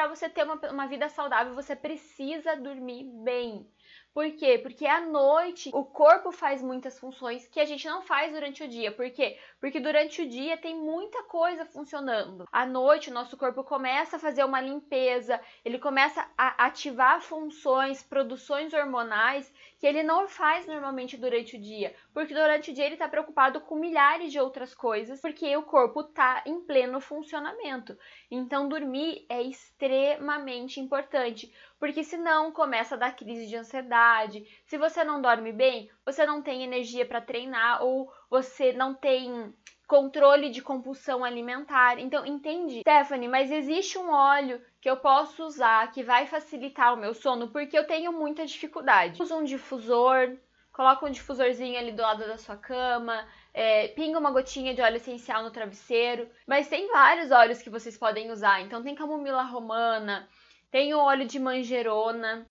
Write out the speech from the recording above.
para você ter uma, uma vida saudável, você precisa dormir bem. Por quê? Porque à noite o corpo faz muitas funções que a gente não faz durante o dia. Por quê? Porque durante o dia tem muita coisa funcionando. À noite o nosso corpo começa a fazer uma limpeza, ele começa a ativar funções, produções hormonais que ele não faz normalmente durante o dia, porque durante o dia ele está preocupado com milhares de outras coisas, porque o corpo está em pleno funcionamento. Então dormir é extremamente importante, porque senão começa a dar crise de ansiedade. Se você não dorme bem, você não tem energia para treinar ou você não tem controle de compulsão alimentar. Então, entende? Stephanie, mas existe um óleo que eu posso usar que vai facilitar o meu sono porque eu tenho muita dificuldade. Usa um difusor, coloca um difusorzinho ali do lado da sua cama, é, pinga uma gotinha de óleo essencial no travesseiro. Mas tem vários óleos que vocês podem usar. Então, tem camomila romana, tem o óleo de manjerona.